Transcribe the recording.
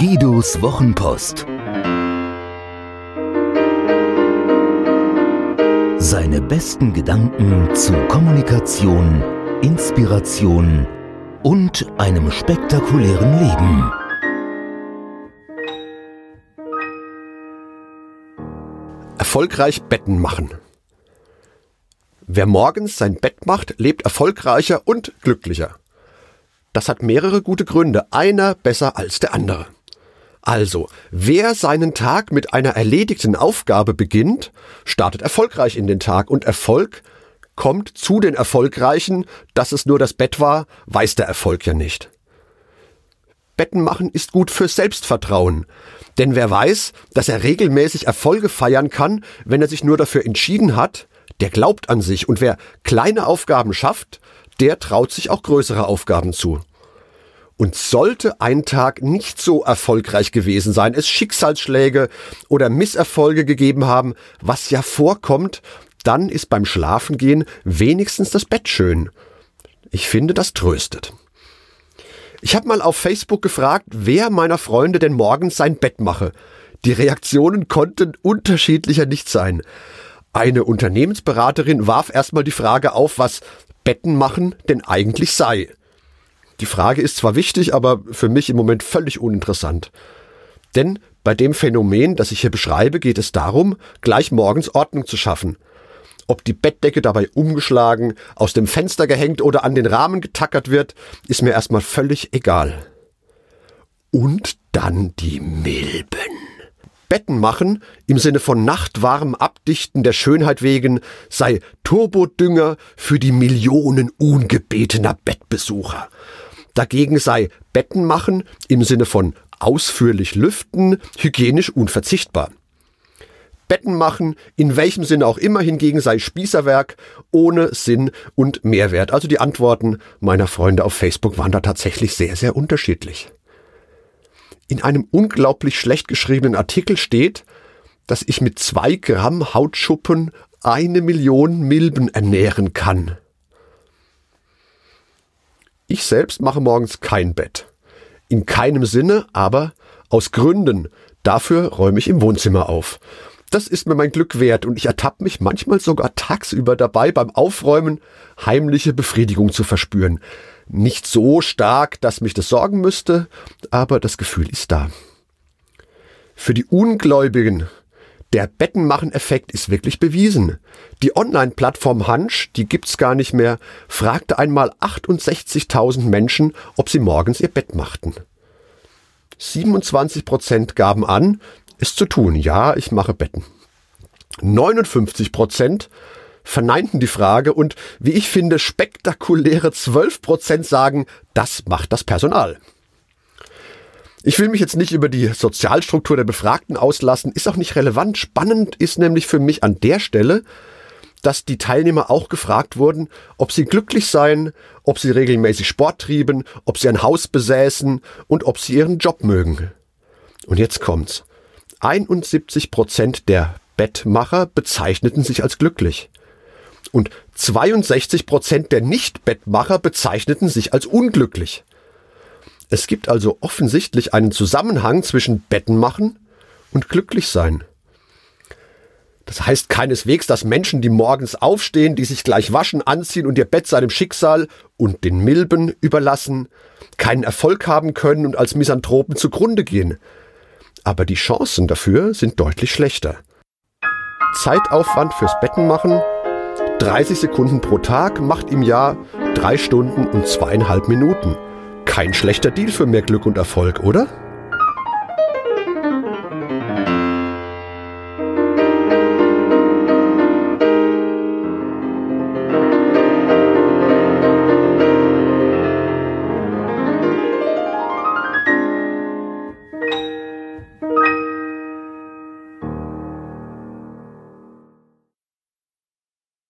Guidos Wochenpost. Seine besten Gedanken zu Kommunikation, Inspiration und einem spektakulären Leben. Erfolgreich Betten machen. Wer morgens sein Bett macht, lebt erfolgreicher und glücklicher. Das hat mehrere gute Gründe, einer besser als der andere. Also, wer seinen Tag mit einer erledigten Aufgabe beginnt, startet erfolgreich in den Tag und Erfolg kommt zu den Erfolgreichen, dass es nur das Bett war, weiß der Erfolg ja nicht. Betten machen ist gut für Selbstvertrauen. Denn wer weiß, dass er regelmäßig Erfolge feiern kann, wenn er sich nur dafür entschieden hat, der glaubt an sich und wer kleine Aufgaben schafft, der traut sich auch größere Aufgaben zu. Und sollte ein Tag nicht so erfolgreich gewesen sein, es Schicksalsschläge oder Misserfolge gegeben haben, was ja vorkommt, dann ist beim Schlafengehen wenigstens das Bett schön. Ich finde, das tröstet. Ich habe mal auf Facebook gefragt, wer meiner Freunde denn morgens sein Bett mache. Die Reaktionen konnten unterschiedlicher nicht sein. Eine Unternehmensberaterin warf erstmal die Frage auf, was Betten machen denn eigentlich sei. Die Frage ist zwar wichtig, aber für mich im Moment völlig uninteressant. Denn bei dem Phänomen, das ich hier beschreibe, geht es darum, gleich morgens Ordnung zu schaffen. Ob die Bettdecke dabei umgeschlagen, aus dem Fenster gehängt oder an den Rahmen getackert wird, ist mir erstmal völlig egal. Und dann die Milben. Betten machen im Sinne von nachtwarm Abdichten der Schönheit wegen sei Turbodünger für die Millionen ungebetener Bettbesucher. Dagegen sei Betten machen im Sinne von ausführlich lüften hygienisch unverzichtbar. Betten machen, in welchem Sinne auch immer hingegen sei Spießerwerk ohne Sinn und Mehrwert. Also die Antworten meiner Freunde auf Facebook waren da tatsächlich sehr, sehr unterschiedlich in einem unglaublich schlecht geschriebenen Artikel steht, dass ich mit zwei Gramm Hautschuppen eine Million Milben ernähren kann. Ich selbst mache morgens kein Bett. In keinem Sinne, aber aus Gründen. Dafür räume ich im Wohnzimmer auf. Das ist mir mein Glück wert und ich ertappe mich manchmal sogar tagsüber dabei, beim Aufräumen heimliche Befriedigung zu verspüren. Nicht so stark, dass mich das sorgen müsste, aber das Gefühl ist da. Für die Ungläubigen der Bettenmachen-Effekt ist wirklich bewiesen. Die Online-Plattform Hunch, die gibt's gar nicht mehr, fragte einmal 68.000 Menschen, ob sie morgens ihr Bett machten. 27 Prozent gaben an, es zu tun. Ja, ich mache Betten. 59 Prozent verneinten die Frage und wie ich finde, spektakuläre 12 Prozent sagen, das macht das Personal. Ich will mich jetzt nicht über die Sozialstruktur der Befragten auslassen, ist auch nicht relevant. Spannend ist nämlich für mich an der Stelle, dass die Teilnehmer auch gefragt wurden, ob sie glücklich seien, ob sie regelmäßig Sport trieben, ob sie ein Haus besäßen und ob sie ihren Job mögen. Und jetzt kommt's. 71 Prozent der Bettmacher bezeichneten sich als glücklich. Und 62 Prozent der Nicht-Bettmacher bezeichneten sich als unglücklich. Es gibt also offensichtlich einen Zusammenhang zwischen Bettenmachen und Glücklichsein. Das heißt keineswegs, dass Menschen, die morgens aufstehen, die sich gleich waschen, anziehen und ihr Bett seinem Schicksal und den Milben überlassen, keinen Erfolg haben können und als Misanthropen zugrunde gehen. Aber die Chancen dafür sind deutlich schlechter. Zeitaufwand fürs Bettenmachen 30 Sekunden pro Tag macht im Jahr 3 Stunden und zweieinhalb Minuten. Kein schlechter Deal für mehr Glück und Erfolg, oder?